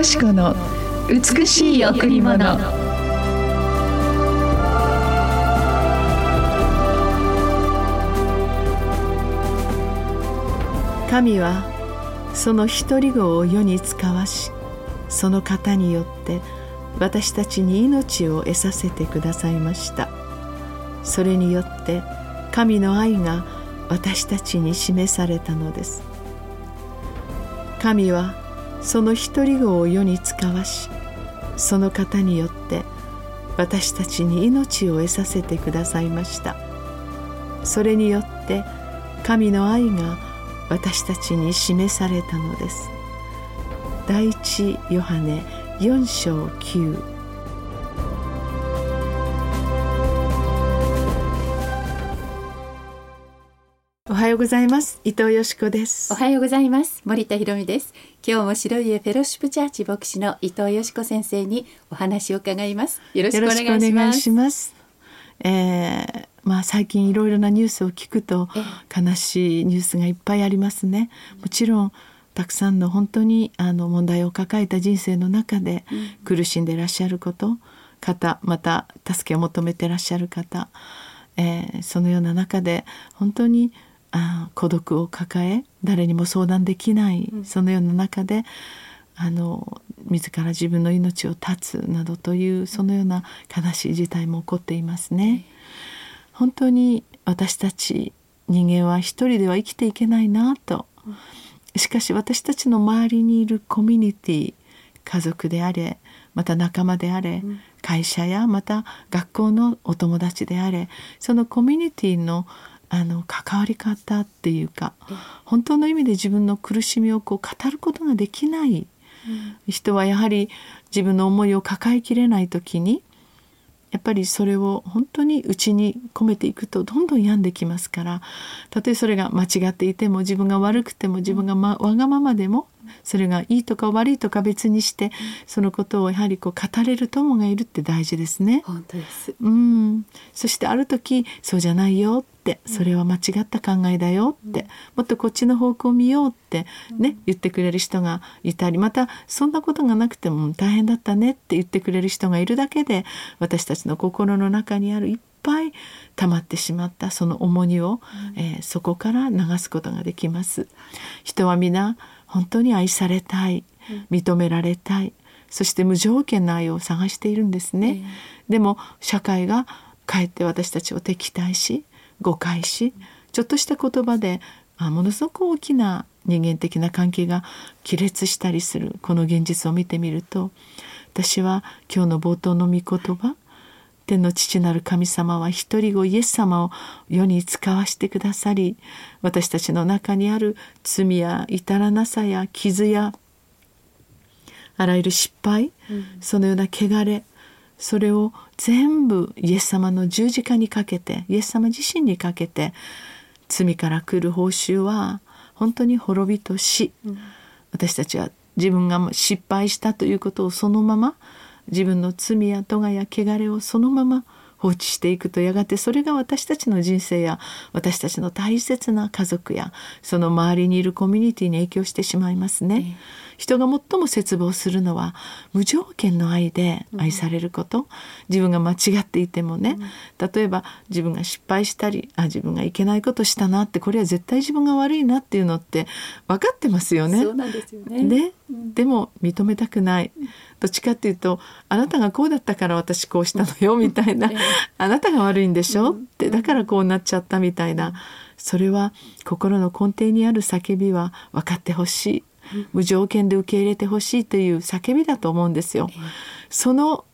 よし子の美しい贈り物。神はその一人子を世に使わしその方によって私たちに命を得させてくださいました。それによって神の愛が私たちに示されたのです。神はその一人子を世に使わしその方によって私たちに命を得させてくださいました。それによって神の愛が私たちに示されたのです。第一ヨハネ4章9はようございます。伊藤よしこです。おはようございます。森田博美です。今日も白い家フェロシップチャーチ牧師の伊藤よしこ先生にお話を伺います。よろしくお願いします。えー、まあ最近いろいろなニュースを聞くと悲しいニュースがいっぱいありますね。もちろんたくさんの本当にあの問題を抱えた人生の中で苦しんでいらっしゃること、方また助けを求めていらっしゃる方、えー、そのような中で本当にあ孤独を抱え誰にも相談できない、うん、そのような中であの自ら自分の命を絶つなどというそのような悲しい事態も起こっていますね。本当に私たち人間は一人では生きていけないなと。しかし私たちの周りにいるコミュニティ家族であれまた仲間であれ、会社やまた学校のお友達であれそのコミュニティのあの関わり方っていうか本当の意味で自分の苦しみをこう語ることができない人はやはり自分の思いを抱えきれない時にやっぱりそれを本当に内に込めていくとどんどん病んできますからたとえそれが間違っていても自分が悪くても自分が、ま、わがままでもそれがいいとか悪いとか別にしてそのことをやはりこう語れる友がいるって大事ですね。本当です。うん。そしてある時そうじゃないよってそれは間違った考えだよって、もっとこっちの方向を見ようってね、言ってくれる人がいたりまたそんなことがなくても大変だったねって言ってくれる人がいるだけで私たちの心の中にあるいっぱい溜まってしまったその重荷を、えー、そこから流すことができます。人は皆本当に愛されたい認められたいそして無条件の愛を探しているんですね。でも社会がかえって私たちを敵対し誤解しちょっとした言葉でものすごく大きな人間的な関係が亀裂したりするこの現実を見てみると私は今日の冒頭の御言葉天の父なる神様は一人子イエス様を世に使わしてくださり私たちの中にある罪や至らなさや傷やあらゆる失敗、うん、そのような汚れそれを全部イエス様の十字架にかけてイエス様自身にかけて罪から来る報酬は本当に滅びと死、うん、私たちは自分が失敗したということをそのまま自分の罪や咎や汚れをそのまま放置していくとやがてそれが私たちの人生や私たちの大切な家族やその周りにいるコミュニティに影響してしまいますね。人が最も絶望するのは無条件の愛で愛されること、自分が間違っていてもね、例えば自分が失敗したりあ自分がいけないことしたなってこれは絶対自分が悪いなっていうのって分かってますよね。そうなんですよね。ででも認めたくない。どっちかっていうとあなたがこうだったから私こうしたのよみたいな。あなたが悪いんでしょ？ってだからこうなっちゃったみたいな。それは心の根底にある叫びは分かってほしい無条件で受け入れてほしいという叫びだと思うんですよ。その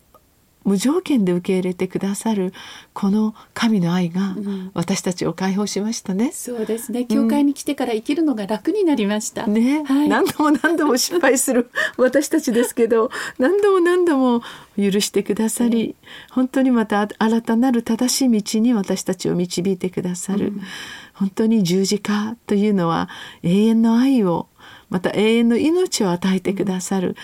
無条件で受け入れてくださるこの神の愛が私たちを解放しましたね、うん、そうですね。教会に来てから生きるのが楽になりました、うん、ね、はい、何度も何度も失敗する 私たちですけど何度も何度も許してくださり、うん、本当にまた新たなる正しい道に私たちを導いてくださる、本当に十字架というのは永遠の愛をまた永遠の命を与えてくださる、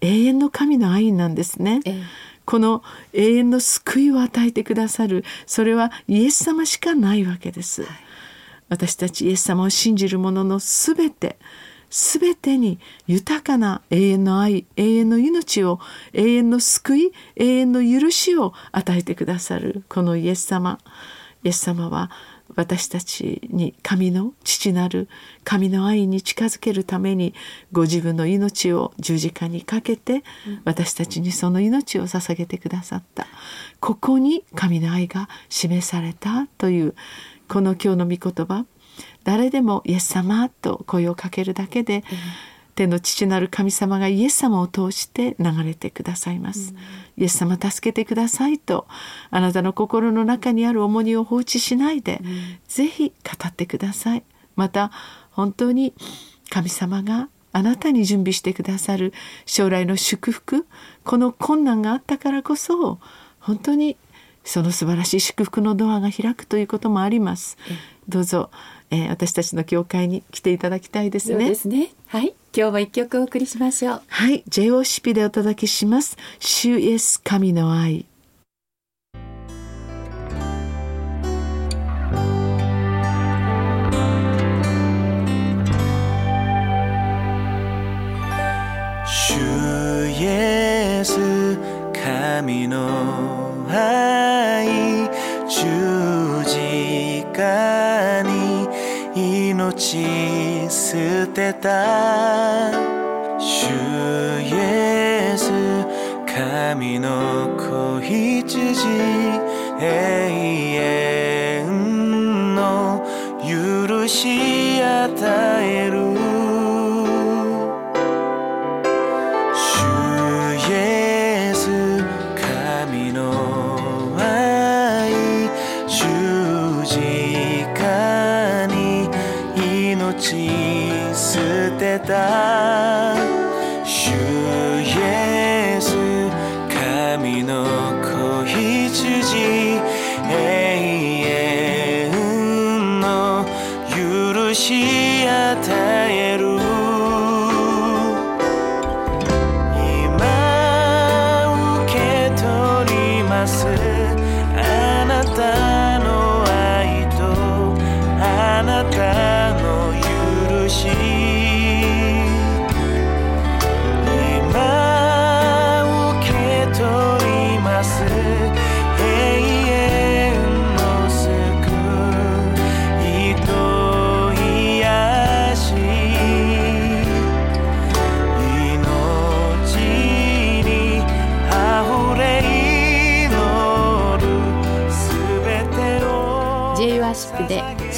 永遠の神の愛なんですね。ええ。この永遠の救いを与えてくださるそれはイエス様しかないわけです、はい、私たちイエス様を信じる者のすべて全てに豊かな永遠の愛永遠の命を永遠の救い永遠の許しを与えてくださるこのイエス様。イエス様は私たちに神の父なる神の愛に近づけるためにご自分の命を十字架にかけて私たちにその命を捧げてくださった。ここに神の愛が示されたというこの今日の御言葉。誰でもイエス様と声をかけるだけで、天の父なる神様がイエス様を通して流れてくださいます、イエス様助けてくださいとあなたの心の中にある重荷を放置しないで、うん、ぜひ語ってください。また本当に神様があなたに準備してくださる将来の祝福この困難があったからこそ本当にその素晴らしい祝福のドアが開くということもあります。どうぞえー、私たちの教会に来ていただきたいですね。ですね。はい。今日も一曲お送りしましょう。はい。JOCP でお届けします。主イエス神の愛。主イエス神の愛十字架にち捨てた主イエス神の子羊永遠。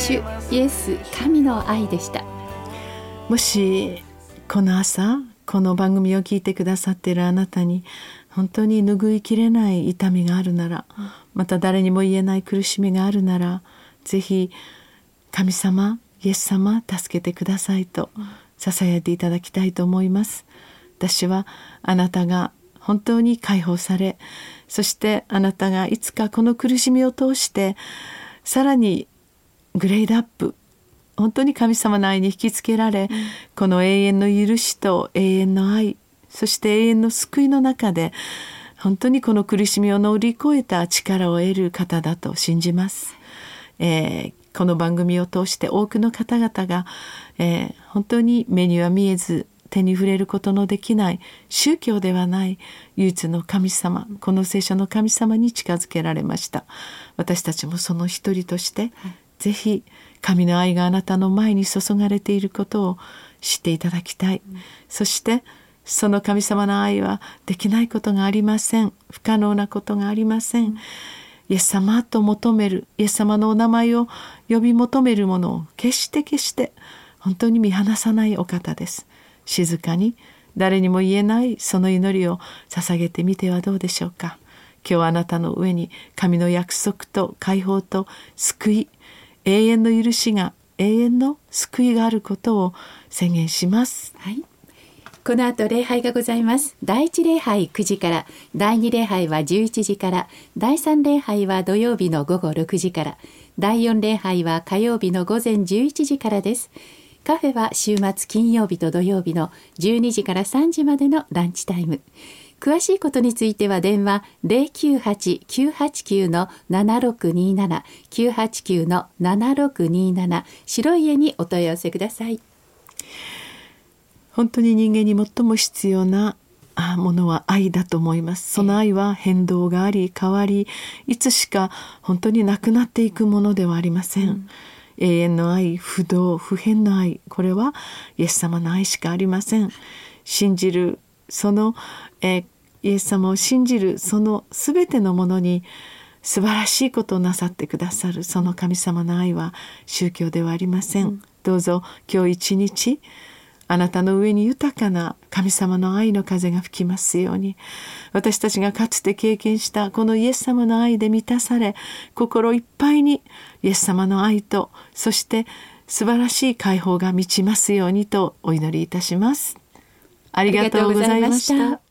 主イエス神の愛でした。もしこの朝この番組を聞いてくださっているあなたに本当に拭いきれない痛みがあるならまた誰にも言えない苦しみがあるならぜひ神様イエス様助けてくださいと支えていただきたいと思います。私はあなたが本当に解放されそしてあなたがいつかこの苦しみを通してさらにグレードアップ。本当に神様の愛に引きつけられ、うん、この永遠の許しと永遠の愛そして永遠の救いの中で本当にこの苦しみを乗り越えた力を得る方だと信じます。えー、この番組を通して多くの方々が、えー、本当に目には見えず手に触れることのできない宗教ではない唯一の神様この聖書の神様に近づけられました。私たちもその一人として、ぜひ神の愛があなたの前に注がれていることを知っていただきたい、うん、そしてその神様の愛はできないことがありません。不可能なことがありません、うん、イエス様と求めるイエス様のお名前を呼び求めるものを決して決して本当に見放さないお方です。静かに誰にも言えないその祈りを捧げてみてはどうでしょうか。今日あなたの上に神の約束と解放と救い永遠の許しが永遠の救いがあることを宣言します。はい。この後礼拝がございます。第一礼拝9時から、第二礼拝は11時から、第三礼拝は土曜日の午後6時から、第四礼拝は火曜日の午前11時からです。カフェは週末金曜日と土曜日の12時から3時までのランチタイム。詳しいことについては電話098-989の7627 989の7627白い家にお問い合わせください。本当に人間に最も必要なあものは愛だと思います。その愛は変動があり変わりいつしか本当になくなっていくものではありません、うん。永遠の愛不動不変の愛これはイエス様の愛しかありません。信じるその、えー、イエス様を信じるその全てのものに素晴らしいことをなさってくださるその神様の愛は宗教ではありません、うん、どうぞ今日一日あなたの上に豊かな神様の愛の風が吹きますように私たちがかつて経験したこのイエス様の愛で満たされ心いっぱいにイエス様の愛とそして素晴らしい解放が満ちますようにとお祈りいたします。ありがとうございました。